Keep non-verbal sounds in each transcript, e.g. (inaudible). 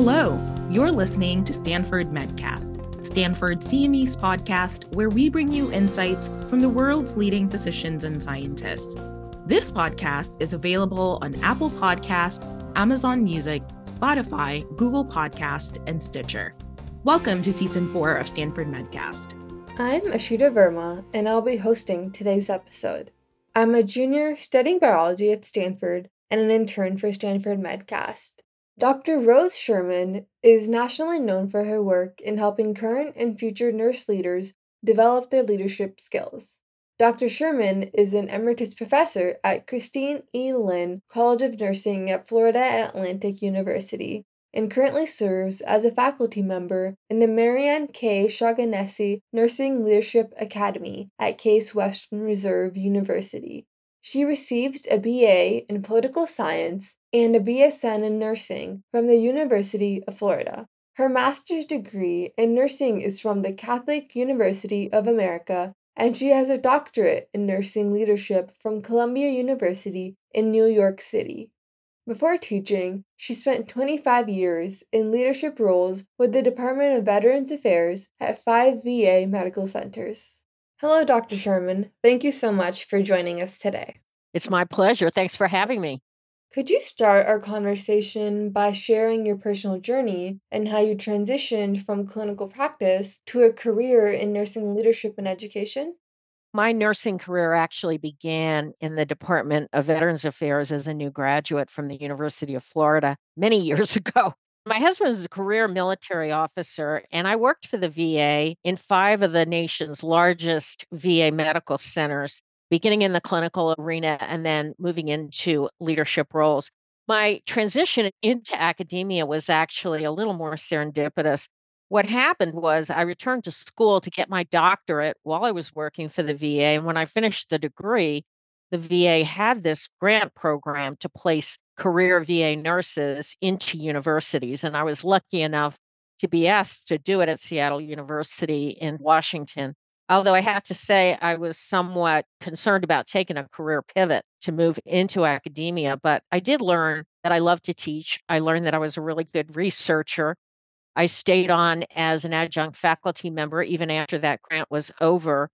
Hello, you're listening to Stanford Medcast, Stanford CME's podcast where we bring you insights from the world's leading physicians and scientists. This podcast is available on Apple Podcast, Amazon Music, Spotify, Google Podcast, and Stitcher. Welcome to season 4 of Stanford Medcast. I'm Ashita Verma, and I'll be hosting today's episode. I'm a junior studying biology at Stanford and an intern for Stanford Medcast. Dr. Rose Sherman is nationally known for her work in helping current and future nurse leaders develop their leadership skills. Dr. Sherman is an emeritus professor at Christine E. Lynn College of Nursing at Florida Atlantic University and currently serves as a faculty member in the Marian K. Shaughnessy Nursing Leadership Academy at Case Western Reserve University. She received a BA in Political Science and a BSN in nursing from the University of Florida. Her master's degree in nursing is from the Catholic University of America, and she has a doctorate in nursing leadership from Columbia University in New York City. Before teaching, she spent 25 years in leadership roles with the Department of Veterans Affairs at five VA medical centers. Hello, Dr. Sherman. Thank you so much for joining us today. It's my pleasure. Thanks for having me. Could you start our conversation by sharing your personal journey and how you transitioned from clinical practice to a career in nursing leadership and education? My nursing career actually began in the Department of Veterans Affairs as a new graduate from the University of Florida many (laughs) years ago. My husband is a career military officer, and I worked for the VA in five of the nation's largest VA medical centers beginning in the clinical arena and then moving into leadership roles. My transition into academia was actually a little more serendipitous. What happened was I returned to school to get my doctorate while I was working for the VA. And when I finished the degree, the VA had this grant program to place career VA nurses into universities. And I was lucky enough to be asked to do it at Seattle University in Washington. Although I have to say, I was somewhat concerned about taking a career pivot to move into academia, but I did learn that I love to teach. I learned that I was a really good researcher. I stayed on as an adjunct faculty member even after that grant was over.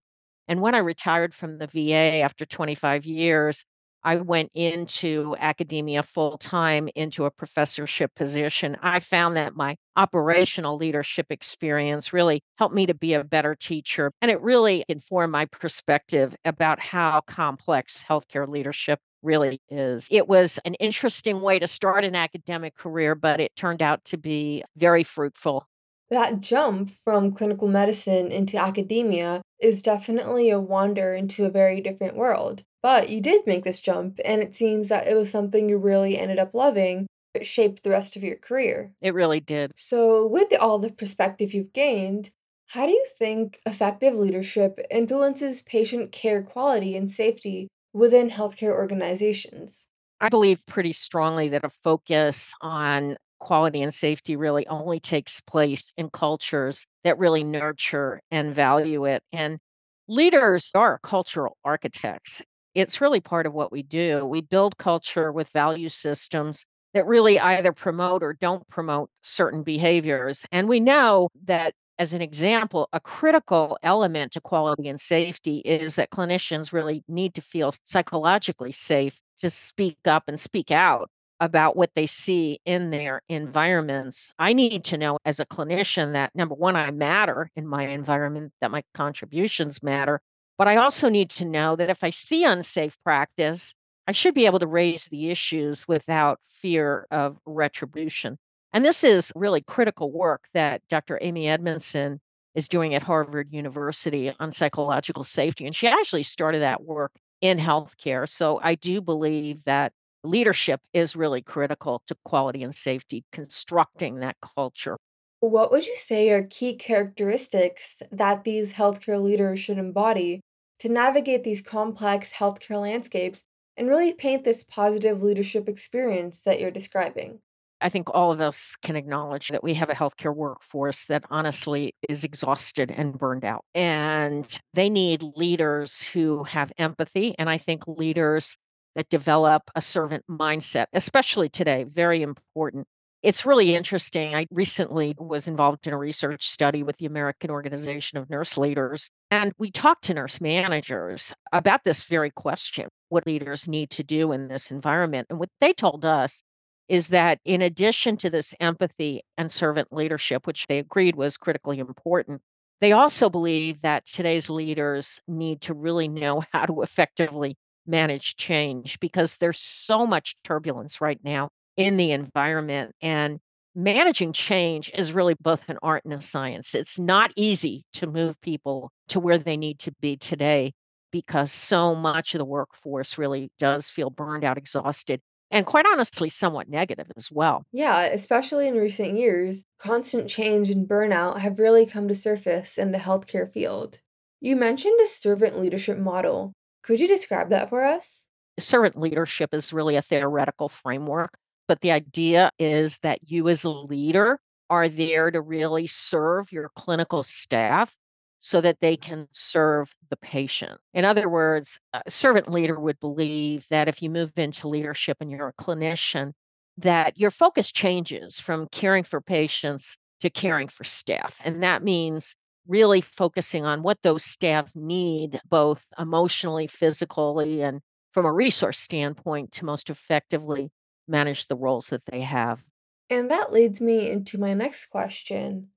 And when I retired from the VA after 25 years, I went into academia full time into a professorship position. I found that my operational leadership experience really helped me to be a better teacher. And it really informed my perspective about how complex healthcare leadership really is. It was an interesting way to start an academic career, but it turned out to be very fruitful. That jump from clinical medicine into academia is definitely a wander into a very different world. But you did make this jump, and it seems that it was something you really ended up loving. It shaped the rest of your career. It really did. So, with all the perspective you've gained, how do you think effective leadership influences patient care quality and safety within healthcare organizations? I believe pretty strongly that a focus on quality and safety really only takes place in cultures that really nurture and value it. And leaders are cultural architects it's really part of what we do. We build culture with value systems that really either promote or don't promote certain behaviors. And we know that, as an example, a critical element to quality and safety is that clinicians really need to feel psychologically safe to speak up and speak out about what they see in their environments. I need to know as a clinician that number one, I matter in my environment, that my contributions matter, but I also need to know that if I see unsafe practice, I should be able to raise the issues without fear of retribution. And this is really critical work that Dr. Amy Edmondson is doing at Harvard University on psychological safety. And she actually started that work in healthcare. So I do believe that leadership is really critical to quality and safety, constructing that culture. What would you say are key characteristics that these healthcare leaders should embody to navigate these complex healthcare landscapes and really paint this positive leadership experience that you're describing? I think all of us can acknowledge that we have a healthcare workforce that honestly is exhausted and burned out. And they need leaders who have empathy. And I think leaders that develop a servant mindset, especially today, very important It's really interesting. I recently was involved in a research study with the American Organization of Nurse Leaders, and we talked to nurse managers about this very question what leaders need to do in this environment. And what they told us is that in addition to this empathy and servant leadership, which they agreed was critically important, they also believe that today's leaders need to really know (laughs) how to effectively manage change because there's so much turbulence right now in the environment. And managing change is really both an art and a science. It's not easy to move people to where they need to be today because so much of the workforce really does feel burned out, exhausted, and quite honestly, somewhat negative as well. Yeah, especially in recent years, constant change and burnout have really come to surface in the healthcare field. You mentioned a servant leadership model. Could you describe that for us? Servant leadership is really a theoretical framework, but the idea is that you, as a leader, are there to really serve your clinical staff so that they can serve the patient. In other words, a servant leader would believe that if you move into leadership and you're a clinician, that your focus changes from caring for patients to caring for staff. And that means really focusing on what those staff need, both emotionally, physically, and from a resource standpoint, to most effectively manage the roles that they have. And that leads me into my next question.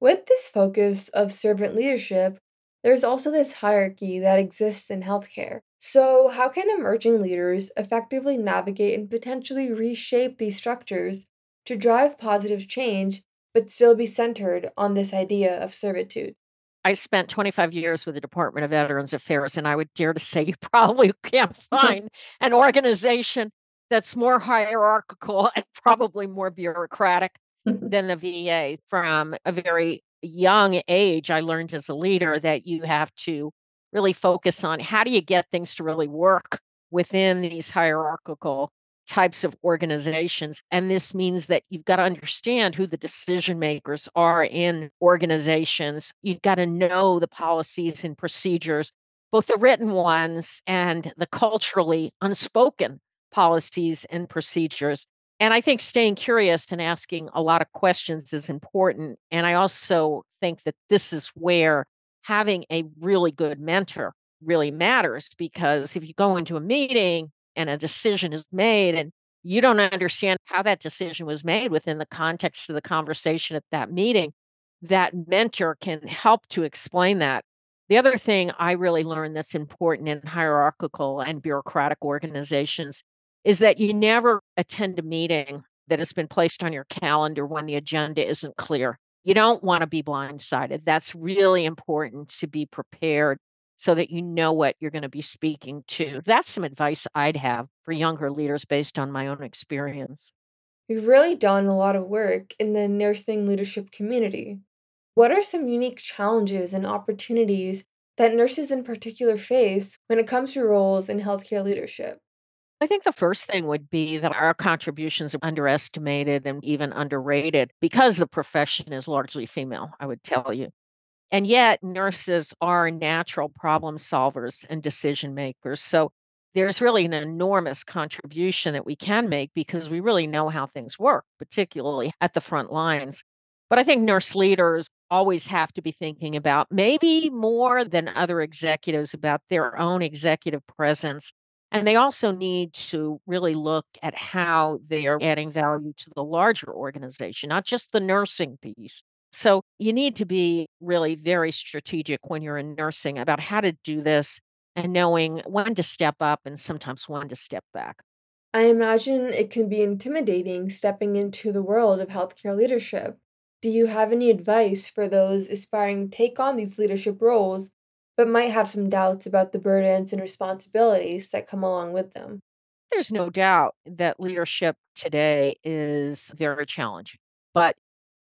With this focus of servant leadership, there's also this hierarchy that exists in healthcare. So, how can emerging leaders effectively navigate and potentially reshape these structures to drive positive change but still be centered on this idea of servitude? I spent 25 years with the Department of Veterans Affairs, and I would dare to say you (laughs) probably can't (laughs) find an organization that's more hierarchical and probably more bureaucratic (laughs) than the VA. From a very young age, I learned as a leader that you have to really focus on how do you get things to really work within these hierarchical types of organizations. And this means that you've got to understand who the decision makers are in organizations. You've got to know the policies and procedures, both the written ones and the culturally unspoken policies and procedures and I think staying curious and asking a lot of questions is important. And I also think that this is where having a really good mentor really matters because if you go into a meeting and a decision is made and you don't understand how that decision was made within the context of the conversation at that meeting, that mentor can help to explain that. The other thing I really learned that's important in hierarchical and bureaucratic organizations is that you never attend a meeting that has been placed on your calendar when the agenda isn't clear. You don't want to be blindsided. That's really important to be prepared so that you know what you're going to be speaking to. That's some advice I'd have for younger leaders based on my own experience. You've really done a lot of work in the nursing leadership community. What are some unique challenges and opportunities that nurses in particular face when it comes to roles in healthcare leadership? I think the first thing would be that our contributions are underestimated and even underrated because the profession is largely female, I would tell you. And yet, nurses are natural problem solvers and decision makers. So there's really an enormous contribution that we can make because we really know how things work, particularly at the front lines. But I think nurse leaders always have to be thinking about maybe more than other executives about their own executive presence and they also need to really look at how they are adding value to the larger organization, not just the nursing piece. So you need to be really very strategic when you're in nursing about how to do this and knowing when to step up and sometimes when to step back. I imagine it can be intimidating stepping into the world of healthcare leadership. Do you have any advice for those aspiring to take on these leadership roles but might have some doubts about the burdens and responsibilities that come along with them. There's no doubt that leadership today is very challenging. But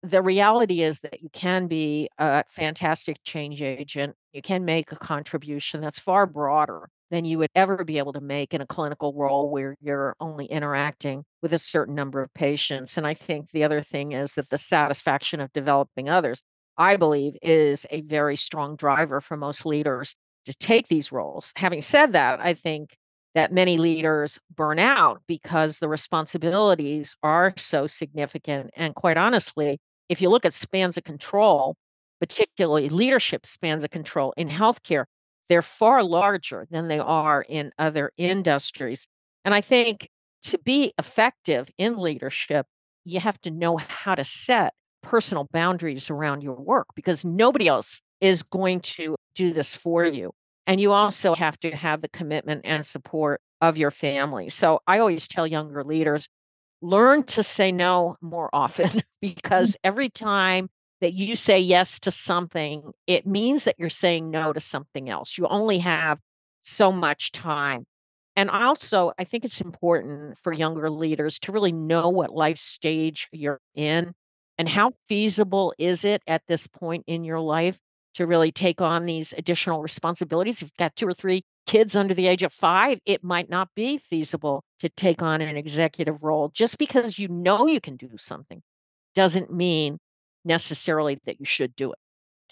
the reality is that you can be a fantastic change agent. You can make a contribution that's far broader than you would ever be able to make in a clinical role where you're only interacting with a certain number of patients. And I think the other thing is that the satisfaction of developing others. I believe is a very strong driver for most leaders to take these roles. Having said that, I think that many leaders burn out because the responsibilities are so significant. And quite honestly, if you look at spans of control, particularly leadership spans of control in healthcare, they're far larger than they are in other industries. And I think to be effective in leadership, you have to know how to set personal boundaries around your work because nobody else is going to do this for you. And you also have to have the commitment and support of your family. So I always tell younger leaders learn to say no more often (laughs) mm-hmm. because every time that you say yes to something, it means that you're saying no to something else. You only have so much time. And also, I think it's important for younger leaders to really know what life stage you're in and how feasible is it at this point in your life to really take on these additional responsibilities. If you've got two or three kids under the age of five, it might not be feasible to take on an executive role. Just because you know you can do something doesn't mean necessarily that you should do it.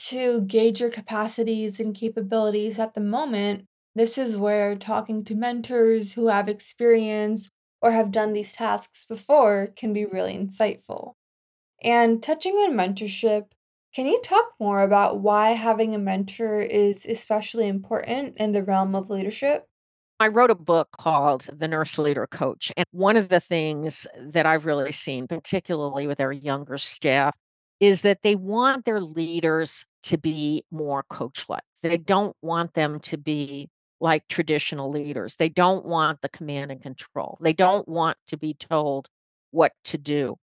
To gauge your capacities and capabilities at the moment, this is where talking to mentors who have experience or have done these tasks before can be really insightful. And touching on mentorship, can you talk more about why having a mentor is especially important in the realm of leadership? I wrote a book called The Nurse Leader Coach. And one of the things that I've really seen, particularly with our younger staff, is that they want their leaders to be more coach like. They don't want them to be like traditional leaders. They don't want the command and control. They don't want to be told what to do.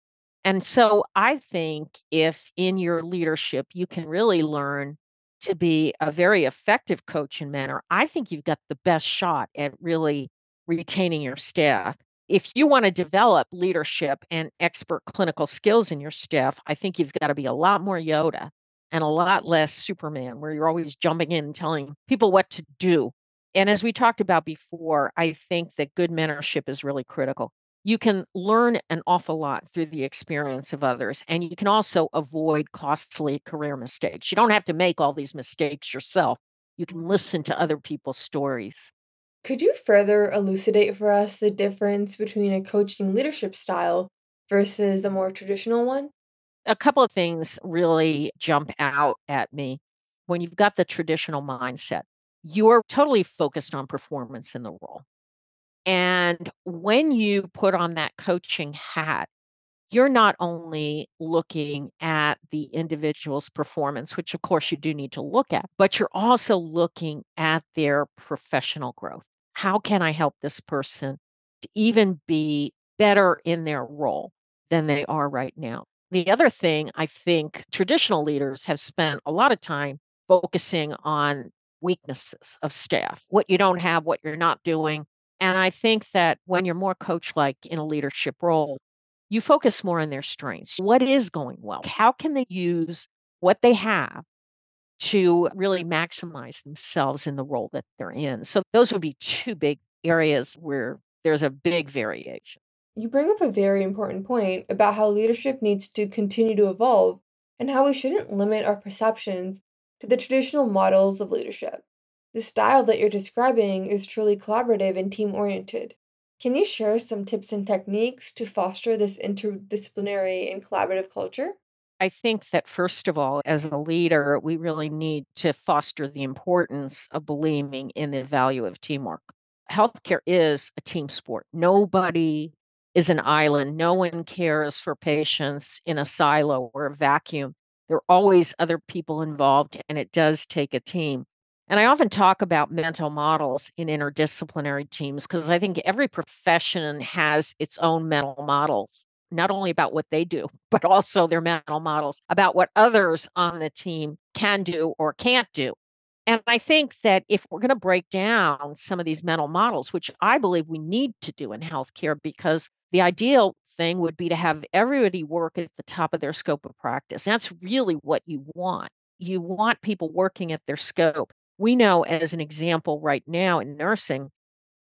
And so I think if in your leadership you can really learn to be a very effective coach and mentor, I think you've got the best shot at really retaining your staff. If you want to develop leadership and expert clinical skills in your staff, I think you've got to be a lot more Yoda and a lot less Superman, where you're always jumping in and telling people what to do. And as we talked about before, I think that good mentorship is really critical you can learn an awful lot through the experience of others and you can also avoid costly career mistakes. You don't have to make all these mistakes yourself. You can listen to other people's stories. Could you further elucidate for us the difference between a coaching leadership style versus the more traditional one? A couple of things really jump out at me. When you've got the traditional mindset you're totally focused on performance in the role and when you put on that coaching hat, you're not only looking at the individual's performance, which of course you do need to look at, but you're also looking at their professional growth. How can I help this person to even be better in their role than they are right now? The other thing I think traditional leaders have spent a lot of time focusing on weaknesses of staff, what you don't have, what you're not doing, and I think that when you're more coach like in a leadership role, you focus more on their strengths. What is going well? How can they use what they have to really maximize themselves in the role that they're in? So, those would be two big areas where there's a big variation. You bring up a very important point about how leadership needs to continue to evolve and how we shouldn't limit our perceptions to the traditional models of leadership. The style that you're describing is truly collaborative and team oriented. Can you share some tips and techniques to foster this interdisciplinary and collaborative culture? I think that, first of all, as a leader, we really need to foster the importance of believing in the value of teamwork. Healthcare is a team sport. Nobody is an island. No one cares for patients in a silo or a vacuum. There are always other people involved, and it does take a team. And I often talk about mental models in interdisciplinary teams because I think every profession has its own mental models, not only about what they do, (laughs) but also their mental models about what others on the team can do or can't do. And I think that if we're going to break down some of these mental models, which I believe we need to do in healthcare, because the ideal thing would be to have everybody work at the top of their scope of practice. That's really what you want. You want people working at their scope we know, as an example, right now in nursing,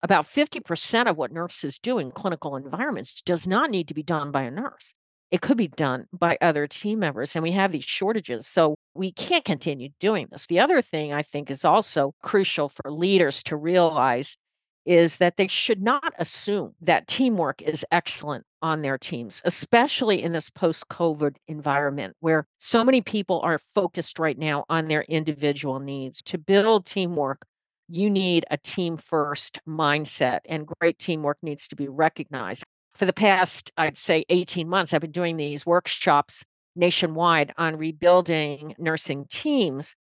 about 50% of what nurses do in clinical environments does not need to be done by a nurse. It could be done by other team members, and we have these shortages. So we can't continue doing this. The other thing I think is also crucial for leaders to realize is that they should not assume that teamwork is excellent on their teams, especially in this post COVID environment where so many people are focused right now on their individual needs. To build teamwork, you need a team first mindset, and great teamwork needs to be recognized. For the past, I'd say 18 months, I've been doing these workshops nationwide on rebuilding nursing teams.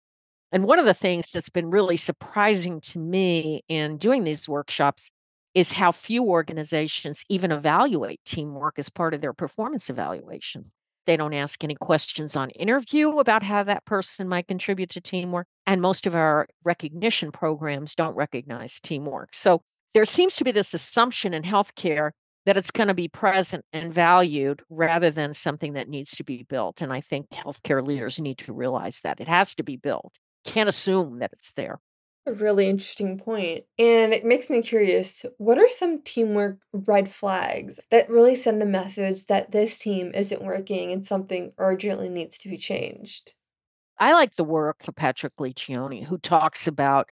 And one of the things that's been really surprising to me in doing these workshops is how few organizations even evaluate teamwork as part of their performance evaluation. They don't ask any questions on interview about how that person might contribute to teamwork. And most of our recognition programs don't recognize teamwork. So there seems to be this assumption in healthcare that it's going to be present and valued rather than something that needs to be built. And I think healthcare leaders need to realize that it has to be built. Can't assume that it's there. A really interesting point. And it makes me curious what are some teamwork red flags that really send the message that this team isn't working and something urgently needs to be changed? I like the work of Patrick Lencioni, who talks about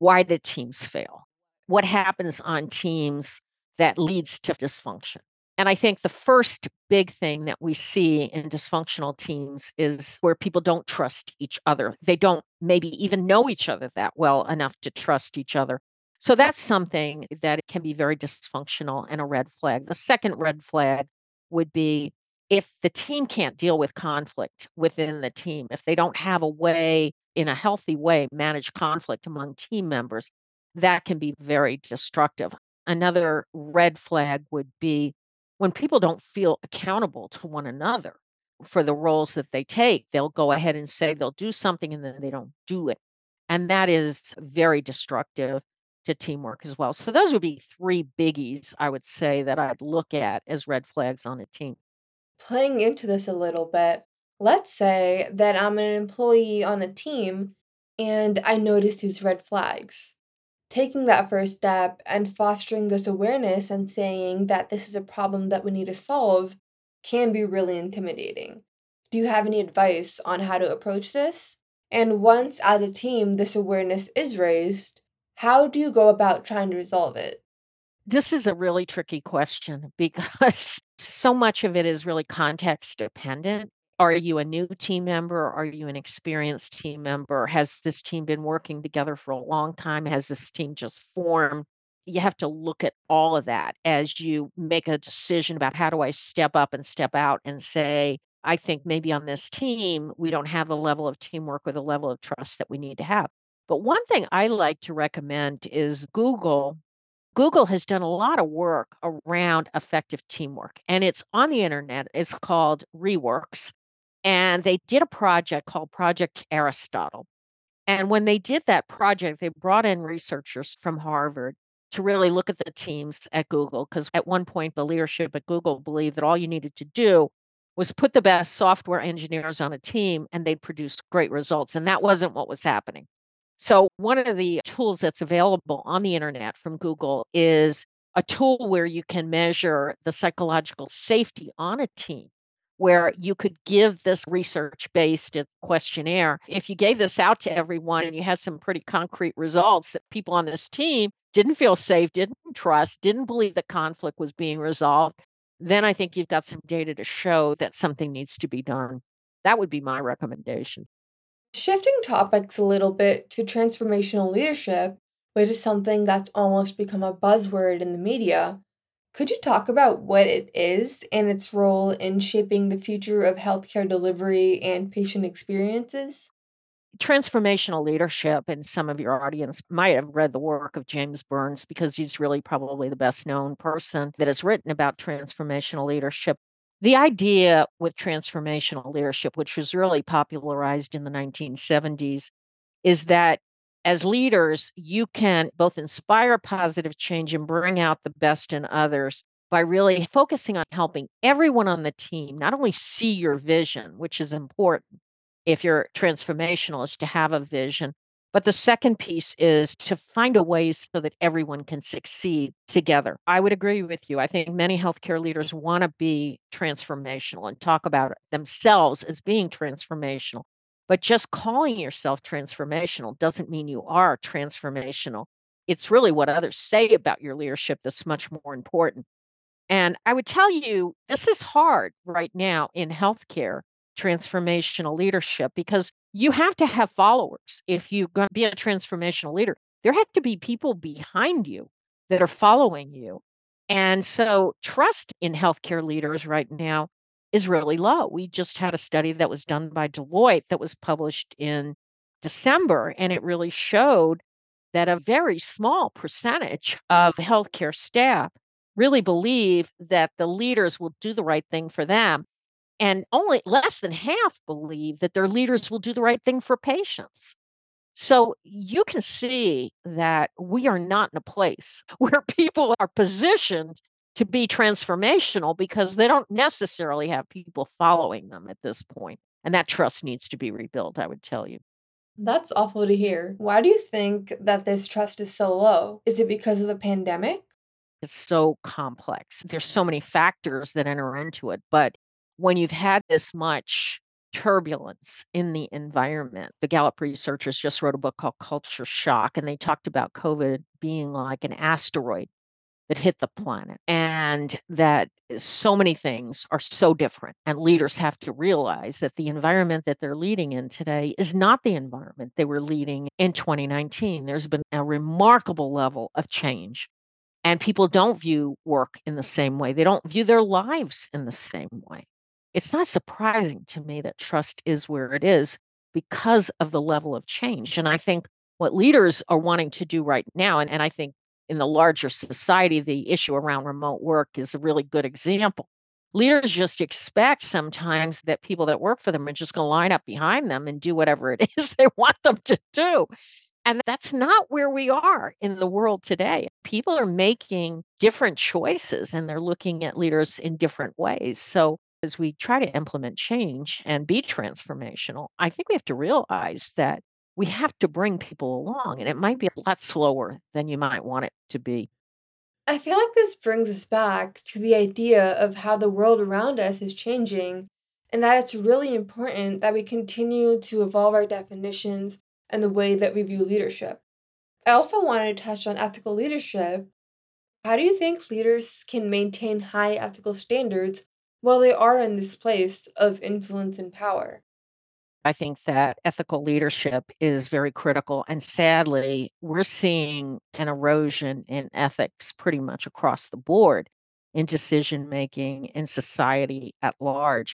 why the teams fail, what happens on teams that leads to dysfunction. And I think the first big thing that we see in dysfunctional teams is where people don't trust each other. They don't maybe even know each other that well enough to trust each other. So that's something that can be very dysfunctional and a red flag. The second red flag would be if the team can't deal with conflict within the team, if they don't have a way in a healthy way manage conflict among team members, that can be very destructive. Another red flag would be when people don't feel accountable to one another for the roles that they take, they'll go ahead and say they'll do something and then they don't do it. And that is very destructive to teamwork as well. So those would be three biggies I would say that I'd look at as red flags on a team. Playing into this a little bit, let's say that I'm an employee on a team and I notice these red flags taking that first step and fostering this awareness and saying that this is a problem that we need to solve can be really intimidating. Do you have any advice on how to approach this? And once, as a team, this awareness is raised, how do you go about trying to resolve it? This is a really tricky question (laughs) because so much of it is really context dependent. Are you a new team member? Are you an experienced team member? Has this team been working together for a long time? Has this team just formed? You have to look at all of that as you make a decision about how do I step up and step out and say, I think maybe on this team, we don't have the level of teamwork or the level of trust that we need to have. But one thing I like to recommend is Google. Google has done a lot of work around effective teamwork, and it's on the internet. It's called Reworks. And they did a project called Project Aristotle. And when they did that project, they brought in researchers from Harvard to really look at the teams at Google. Because at one point, the leadership at Google believed that all you needed to do was put the best software engineers on a team and they'd produce great results. And that wasn't what was happening. So, one of the tools that's available on the internet from Google is a tool where you can measure the psychological safety on a team where you could give this research based uh, questionnaire. If you gave this out to everyone and you had some pretty concrete results that people on this team didn't feel safe, didn't trust, didn't believe that conflict was being resolved, then I think you've got some data to show that something needs to be done. That would be my recommendation. Shifting topics a little bit to transformational leadership, which is something that's almost become a buzzword in the media, could you talk about what it is and its role in shaping the future of healthcare delivery and patient experiences? Transformational leadership, and some of your audience might have read the work of James Burns because he's really probably the best known person that has written about transformational leadership. The idea with transformational leadership, which was really popularized in the 1970s, is that as leaders, you can both inspire positive change and bring out the best in others by really focusing on helping everyone on the team not only see your vision, which is important if you're transformational, is to have a vision. But the second piece is to find a way so that everyone can succeed together. I would agree with you. I think many healthcare leaders want to be transformational and talk about themselves as being transformational. But just calling yourself transformational doesn't mean you are transformational. It's really what others say about your leadership that's much more important. And I would tell you, this is hard right now in healthcare transformational leadership because you have to have followers if you're going to be a transformational leader. There have to be people behind you that are following you. And so trust in healthcare leaders right now is really low. We just had a study that was done by Deloitte that was published in December, and it really showed that a very small percentage of healthcare staff really believe that the leaders will do the right thing for them. And only less than half believe that their leaders will do the right thing for patients. So you can see that we are not in a place (laughs) where people are positioned to be transformational because they don't necessarily have people following them at this point. And that trust needs to be rebuilt, I would tell you. That's awful to hear. Why do you think that this trust is so low? Is it because of the pandemic? It's so complex. There's so many factors that enter into it. But when you've had this much turbulence in the environment. The Gallup researchers just wrote a book called Culture Shock, and they talked about COVID being like an asteroid that hit the planet, and that so many things are so different. And leaders have to realize that the environment that they're leading in today is not the environment they were leading in 2019. There's been a remarkable level of change. And people don't view work in the same way. They don't view their lives in the same way it's not surprising to me that trust is where it is because of the level of change. And I think what leaders are wanting to do right now, and, and I think in the larger society, the issue around remote work is a really good example. Leaders just expect sometimes that people that work for them are just going to line up behind them and do whatever it (laughs) is they want them to do. And that's not where we are in the world today. People are making different choices and they're looking at leaders in different ways. So as we try to implement change and be transformational, I think we have to realize that we have to bring people along, and it might be a lot slower than you might want it to be. I feel like this brings us back to the idea of how the world around us is changing, and that it's really important that we continue to evolve our definitions and the way that we view leadership. I also wanted to touch on ethical leadership. How do you think leaders can maintain high ethical standards while they are in this place of influence and power. I think that ethical leadership is very critical. And sadly, we're seeing an erosion in ethics pretty much across the board in decision making in society at large.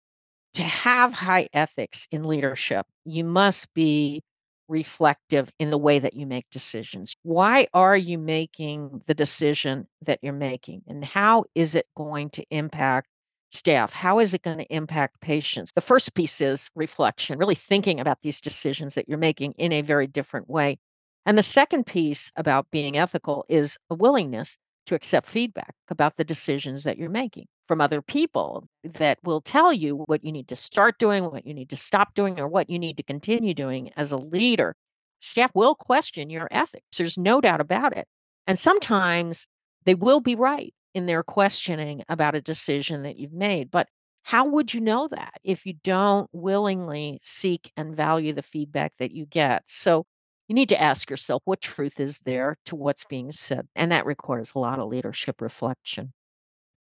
To have high ethics in leadership, you must be reflective in the way that you make decisions. Why are you making the decision that you're making? And how is it going to impact staff? How is it going to impact patients? The first piece is reflection, really thinking about these decisions that you're making in a very different way. And the second piece about being ethical is a willingness to accept feedback about the decisions that you're making from other people that will tell you what you need to start doing, what you need to stop doing, or what you need to continue doing as a leader. Staff will question your ethics. There's no doubt about it. And sometimes they will be right in their questioning about a decision that you've made. But how would you know that if you don't willingly seek and value the feedback that you get? So you need to ask yourself what truth is there to what's being said. And that requires a lot of leadership reflection.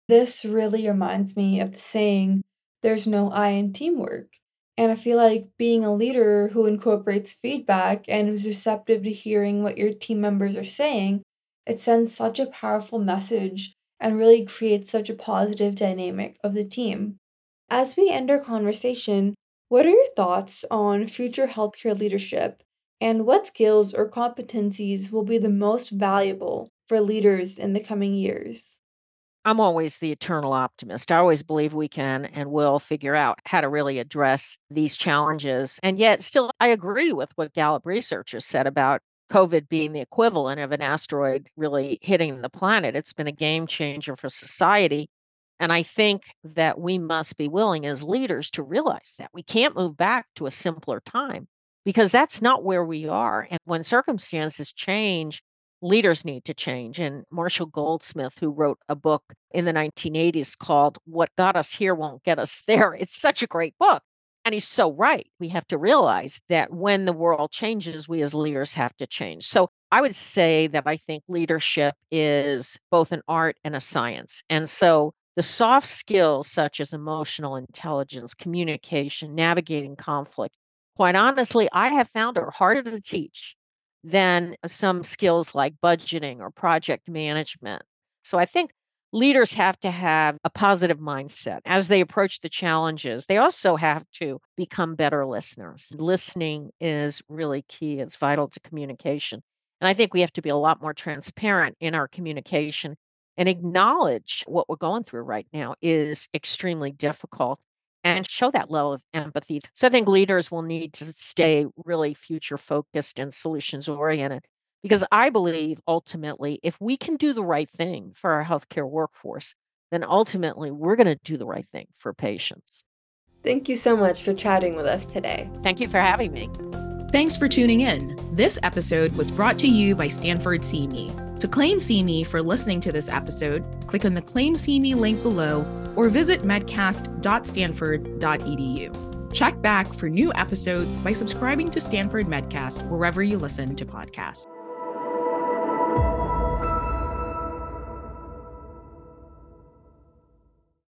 This really reminds me of the saying, there's no I in teamwork. And I feel like being a leader who incorporates feedback and is receptive to hearing what your team members are saying, it sends such a powerful message and really creates such a positive dynamic of the team. As we end our conversation, what are your thoughts on future healthcare leadership and what skills or competencies will be the most valuable for leaders in the coming years? I'm always the eternal optimist. I always believe we can and will figure out how to really address these challenges. And yet, still, I agree with what Gallup researchers said about COVID being the equivalent of an asteroid really hitting the planet. It's been a game changer for society. And I think that we must be willing as leaders to realize that we can't move back to a simpler time because that's not where we are. And when circumstances change, leaders need to change. And Marshall Goldsmith, who wrote a book in the 1980s called What Got Us Here Won't Get Us (laughs) There, it's such a great book and he's so right. We have to realize that when the world changes, we as leaders have to change. So I would say that I think leadership is both an art and a science. And so the soft skills, such as emotional intelligence, communication, navigating conflict, quite honestly, I have found are harder to teach than some skills like budgeting or project management. So I think leaders have to have a positive mindset as they approach the challenges. They also have to become better listeners. Listening is really key, it's vital to communication. And I think we have to be a lot more transparent in our communication and acknowledge what we're going through right now is extremely difficult and show that level of empathy. So I think leaders will need to stay really future focused and solutions oriented because I believe ultimately, if we can do the right thing for our healthcare workforce, then ultimately we're going to do the right thing for patients. Thank you so much for chatting with us today. Thank you for having me. Thanks for tuning in. This episode was brought to you by Stanford CME. To claim CME for listening to this episode, click on the Claim CME link below or visit medcast.stanford.edu. Check back for new episodes by subscribing to Stanford Medcast wherever you listen to podcasts.